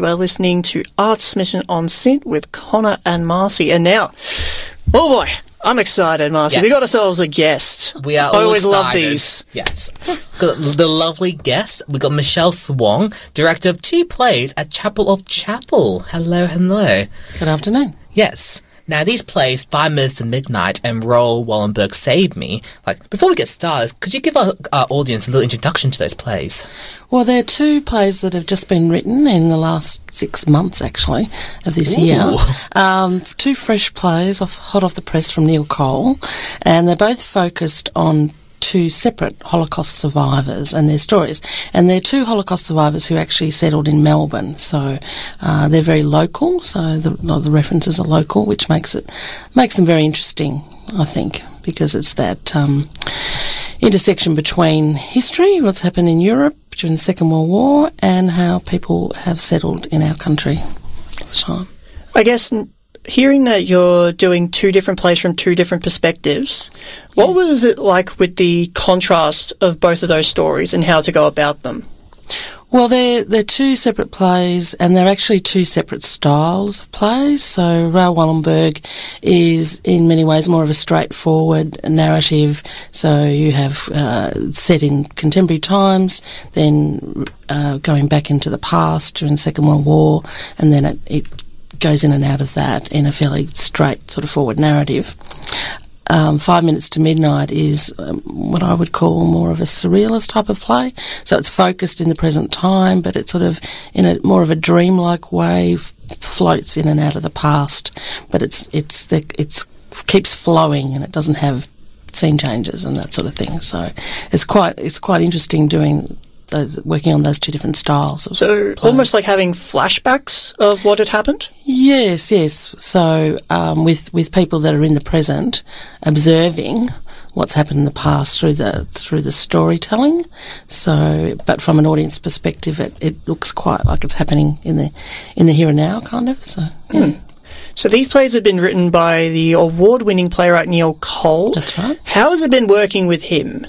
You are listening to Arts Mission on Synth with Connor and Marcy. And now, oh boy, I'm excited, Marcy. Yes. We got ourselves a guest. We are I all always love these. Yes. got the lovely guest. We got Michelle Swan, director of two plays at Chapel Off Chapel. Hello, hello. Good afternoon. Yes. Now these plays, Five Minutes to Midnight and Raoul Wallenberg Save Me. Like before we get started, could you give our, our audience a little introduction to those plays? Well, they're two plays that have just been written in the last six months, actually, of this year. Um, two fresh plays, off, hot off the press from Neil Cole, and they're both focused on two separate Holocaust survivors and their stories. And they're two Holocaust survivors who actually settled in Melbourne, so uh, they're very local. So the, a lot of the references are local, which makes it makes them very interesting, I think, because it's that. Um, intersection between history, what's happened in Europe during the Second World War, and how people have settled in our country. So, I guess hearing that you're doing two different plays from two different perspectives, what was it like with the contrast of both of those stories and how to go about them? well, they're they're two separate plays, and they're actually two separate styles of plays. So, Raoul Wallenberg is in many ways more of a straightforward narrative. So, you have uh, set in contemporary times, then uh, going back into the past during the Second World War, and then it, it goes in and out of that in a fairly straight sort of forward narrative. Um, Five Minutes to Midnight is um, what I would call more of a surrealist type of play. So it's focused in the present time, but it's sort of in a more of a dreamlike way, f- floats in and out of the past. But it's it's the, it's keeps flowing and it doesn't have scene changes and that sort of thing. So it's quite it's quite interesting doing those working on those two different styles. Of So almost like having flashbacks of what had happened. Yes, yes. So um, with with people that are in the present, observing what's happened in the past through the through the storytelling. So, but from an audience perspective, it, it looks quite like it's happening in the in the here and now, kind of. So, yeah. So these plays have been written by the award-winning playwright Neil Cole. That's right. How has it been working with him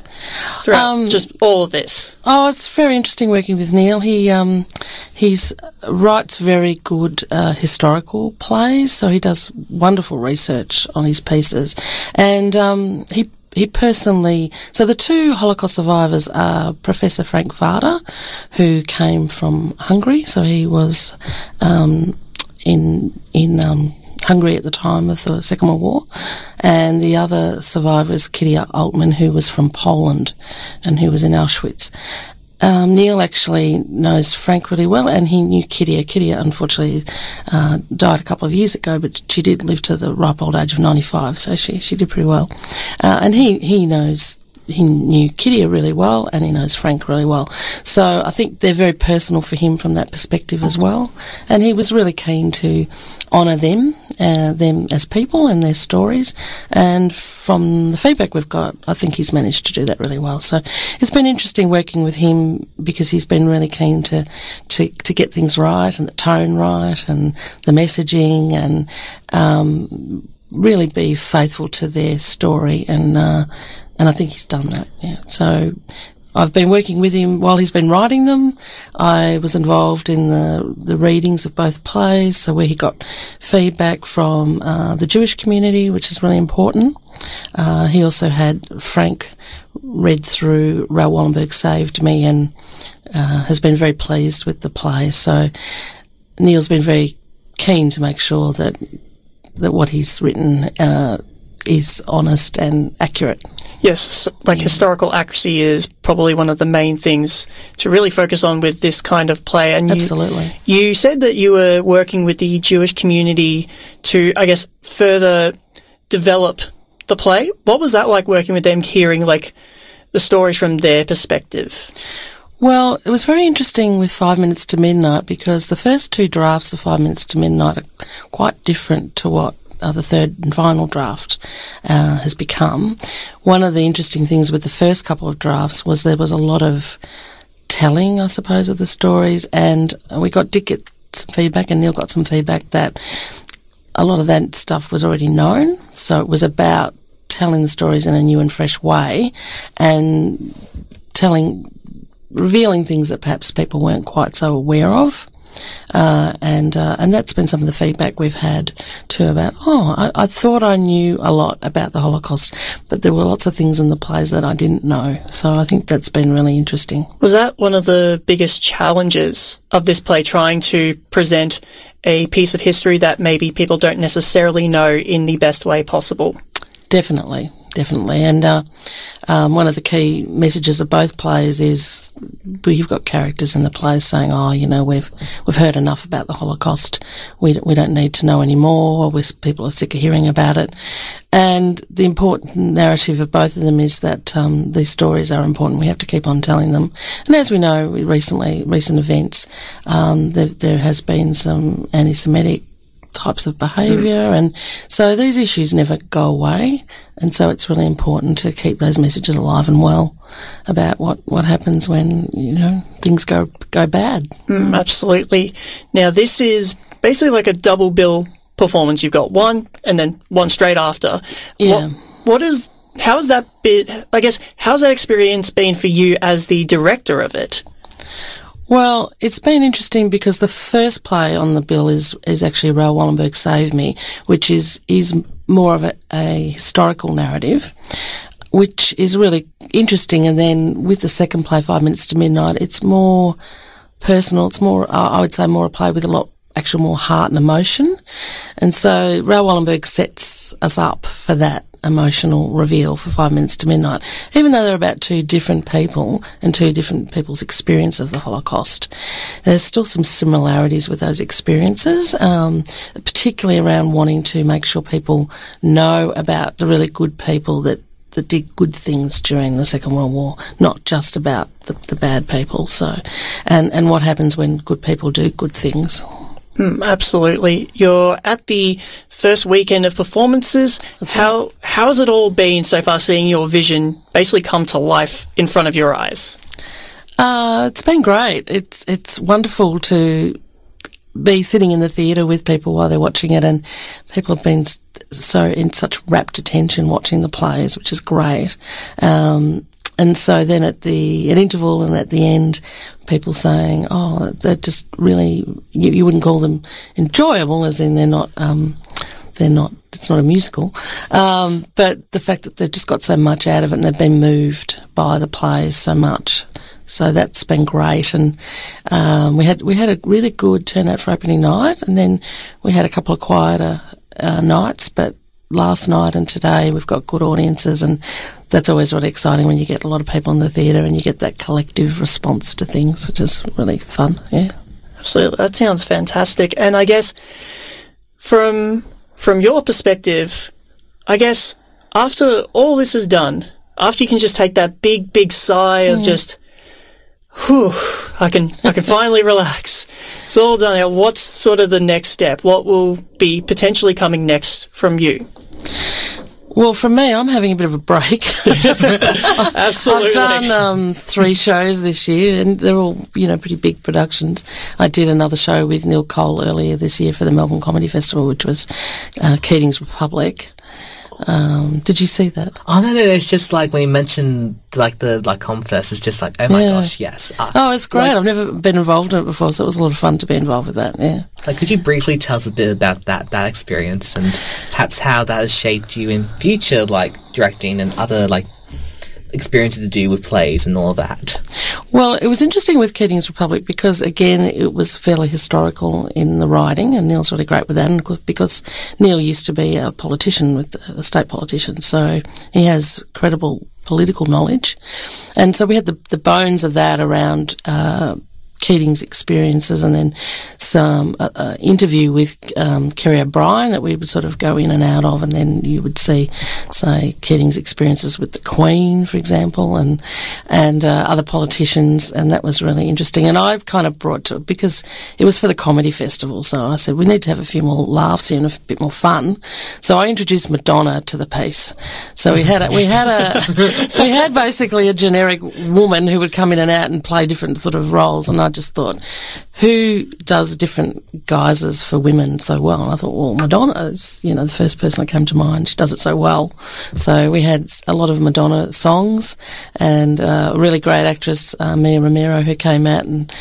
throughout Um, just all of this? Oh, it's very interesting working with Neil. He um, he's writes very good uh, historical plays, so he does wonderful research on his pieces, and um, he. He personally, so the two Holocaust survivors are Professor Frank Varda, who came from Hungary. So he was um, in in um, Hungary at the time of the Second World War, and the other survivor is Kitty Altman, who was from Poland and who was in Auschwitz. Um, Neil actually knows Frank really well, and he knew Kitty. Kitty, unfortunately, uh, died a couple of years ago, but she did live to the ripe old age of 95, so she, she did pretty well. Uh, and he, he knows he knew Kitty really well and he knows Frank really well. So I think they're very personal for him from that perspective as well. And he was really keen to honour them, uh, them as people and their stories. And from the feedback we've got, I think he's managed to do that really well. So it's been interesting working with him because he's been really keen to, to, to get things right and the tone right and the messaging and, um, really be faithful to their story and uh, and I think he's done that. Yeah. So I've been working with him while he's been writing them. I was involved in the the readings of both plays, so where he got feedback from uh, the Jewish community, which is really important. Uh, he also had Frank read through Raoul Wallenberg Saved Me and uh, has been very pleased with the play. So Neil's been very keen to make sure that that what he's written uh, is honest and accurate. Yes, like historical accuracy is probably one of the main things to really focus on with this kind of play. And you, Absolutely. you said that you were working with the Jewish community to, I guess, further develop the play. What was that like working with them, hearing like the stories from their perspective? Well, it was very interesting with Five Minutes to Midnight because the first two drafts of Five Minutes to Midnight are quite different to what uh, the third and final draft uh, has become. One of the interesting things with the first couple of drafts was there was a lot of telling, I suppose, of the stories, and we got Dick get some feedback, and Neil got some feedback that a lot of that stuff was already known. So it was about telling the stories in a new and fresh way, and telling revealing things that perhaps people weren't quite so aware of. Uh, and uh, and that's been some of the feedback we've had too about. Oh, I, I, thought I knew a lot about the Holocaust, but there were lots of things in the plays that I didn't know. So I think that's been really interesting. Was that one of the biggest challenges of this play, trying to present a piece of history that maybe people don't necessarily know in the best way possible? Definitely, definitely. And uh, um, one of the key messages of both plays is we've got characters in the plays saying, "Oh, you know, we've we've heard enough about the Holocaust. We we don't need to know anymore. we people are sick of hearing about it." And the important narrative of both of them is that um, these stories are important. We have to keep on telling them. And as we know, recently, recent events, um, there, there has been some anti-Semitic types of behaviour. Mm. And so these issues never go away. And so it's really important to keep those messages alive and well about what, what happens when, you know, things go, go bad. Mm, absolutely. Now, this is basically like a double bill performance. You've got one and then one straight after. Yeah. What, what is, how's that bit, I guess, how's that experience been for you as the director of it? Well, it's been interesting because the first play on the bill is is actually Raoul Wallenberg Save Me, which is is more of a, a historical narrative, which is really interesting. And then with the second play, Five Minutes to Midnight, it's more personal. It's more, I would say, more a play with a lot actual more heart and emotion. And so Raoul Wallenberg sets us up for that emotional reveal for Five Minutes to Midnight, even though they're about two different people and two different people's experience of the Holocaust. There's still some similarities with those experiences, um, particularly around wanting to make sure people know about the really good people that that did good things during the Second World War, not just about the, the bad people. So, and and what happens when good people do good things. Mm, absolutely. You're at the first weekend of performances. That's how right. how's it all been so far? Seeing your vision basically come to life in front of your eyes. Uh, it's been great. It's it's wonderful to be sitting in the theatre with people while they're watching it, and people have been so in such rapt attention watching the plays, which is great. Um, and so then at the at interval and at the end, people saying, "Oh, they're just really you, you wouldn't call them enjoyable, as in they're not um, they're not. It's not a musical, um, but the fact that they've just got so much out of it and they've been moved by the plays so much." So that's been great, and um, we had we had a really good turnout for opening night, and then we had a couple of quieter uh, nights, but last night and today we've got good audiences and that's always really exciting when you get a lot of people in the theatre and you get that collective response to things which is really fun yeah. Absolutely. That sounds fantastic. And i guess from from your perspective i guess after all this is done after you can just take that big big sigh of mm. just whew i can i can finally relax it's all done now what's sort of the next step what will be potentially coming next from you well, for me, I'm having a bit of a break. Absolutely. I've done um, three shows this year, and they're all, you know, pretty big productions. I did another show with Neil Cole earlier this year for the Melbourne Comedy Festival, which was uh, Keating's Republic. Um, did you see that? Oh no, no, it's just like when you mentioned like the like Comfest, it's just like oh my yeah. gosh, yes. Uh, oh, it's great. Like, I've never been involved in it before, so it was a lot of fun to be involved with that. Yeah. Like, could you briefly tell us a bit about that that experience and perhaps how that has shaped you in future, like directing and other like experiences to do with plays and all that? Well, it was interesting with Keating's Republic because, again, it was fairly historical in the writing, and Neil's really great with that because Neil used to be a politician, with a state politician, so he has credible political knowledge. And so we had the, the bones of that around uh, Keating's experiences, and then some uh, uh, interview with um, Kerry O'Brien that we would sort of go in and out of, and then you would see, say, Keating's experiences with the Queen, for example, and and uh, other politicians, and that was really interesting. And I kind of brought to because it was for the comedy festival, so I said we need to have a few more laughs here and a bit more fun. So I introduced Madonna to the piece. So we had a, we had a we had basically a generic woman who would come in and out and play different sort of roles, and I just thought, who does different guises for women so well? And I thought, well, Madonna is, you know, the first person that came to mind. She does it so well. So we had a lot of Madonna songs and uh, a really great actress, uh, Mia Romero, who came out and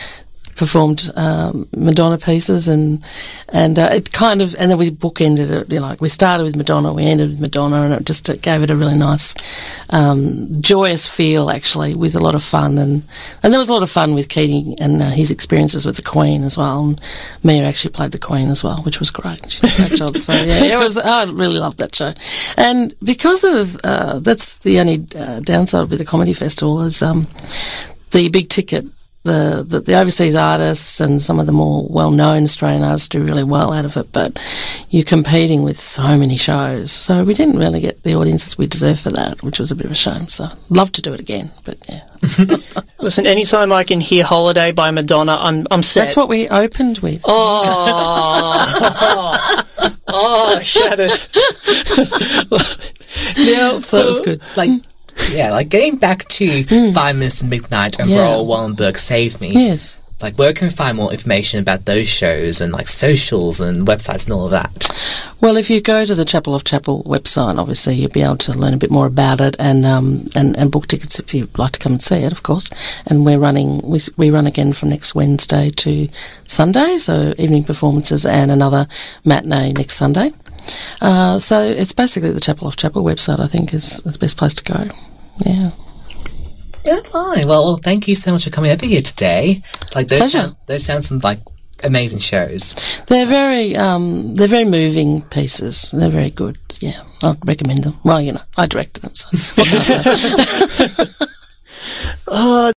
performed um, Madonna pieces, and and uh, it kind of and then we bookended it. You know, like we started with Madonna, we ended with Madonna, and it just it gave it a really nice, um, joyous feel actually, with a lot of fun, and and there was a lot of fun with Keating and uh, his experiences with the Queen as well. And Mia actually played the Queen as well, which was great. She did a great job. So yeah, it was. I really loved that show, and because of uh, that's the only uh, downside with the comedy festival is um, the big ticket. The, the the overseas artists and some of the more well known Australian artists do really well out of it, but you're competing with so many shows, so we didn't really get the audiences we deserve for that, which was a bit of a shame. So love to do it again, but yeah, Listen, anytime I can hear "Holiday" by Madonna, I'm I'm set. that's what we opened with. Oh, oh, shattered. now, so that was good. Like, yeah, like getting back to Five Minutes to Midnight and. Yeah. Raoul Wallenberg saves me. Yes. Like, where can we find more information about those shows and like socials and websites and all of that? Well, if you go to the Chapel Off Chapel website, obviously you'll be able to learn a bit more about it and um, and, and book tickets if you'd like to come and see it, of course. And we're running we we run again from next Wednesday to Sunday, so evening performances and another matinee next Sunday. Uh, so it's basically the Chapel Off Chapel website. I think is, is the best place to go. Yeah. Yeah, fine. Well, thank you so much for coming over here today. Like, those Pleasure. sound, those sound some like amazing shows. They're very, um, they're very moving pieces. They're very good. Yeah, I'd recommend them. Well, you know, I directed them, so what can I say? oh,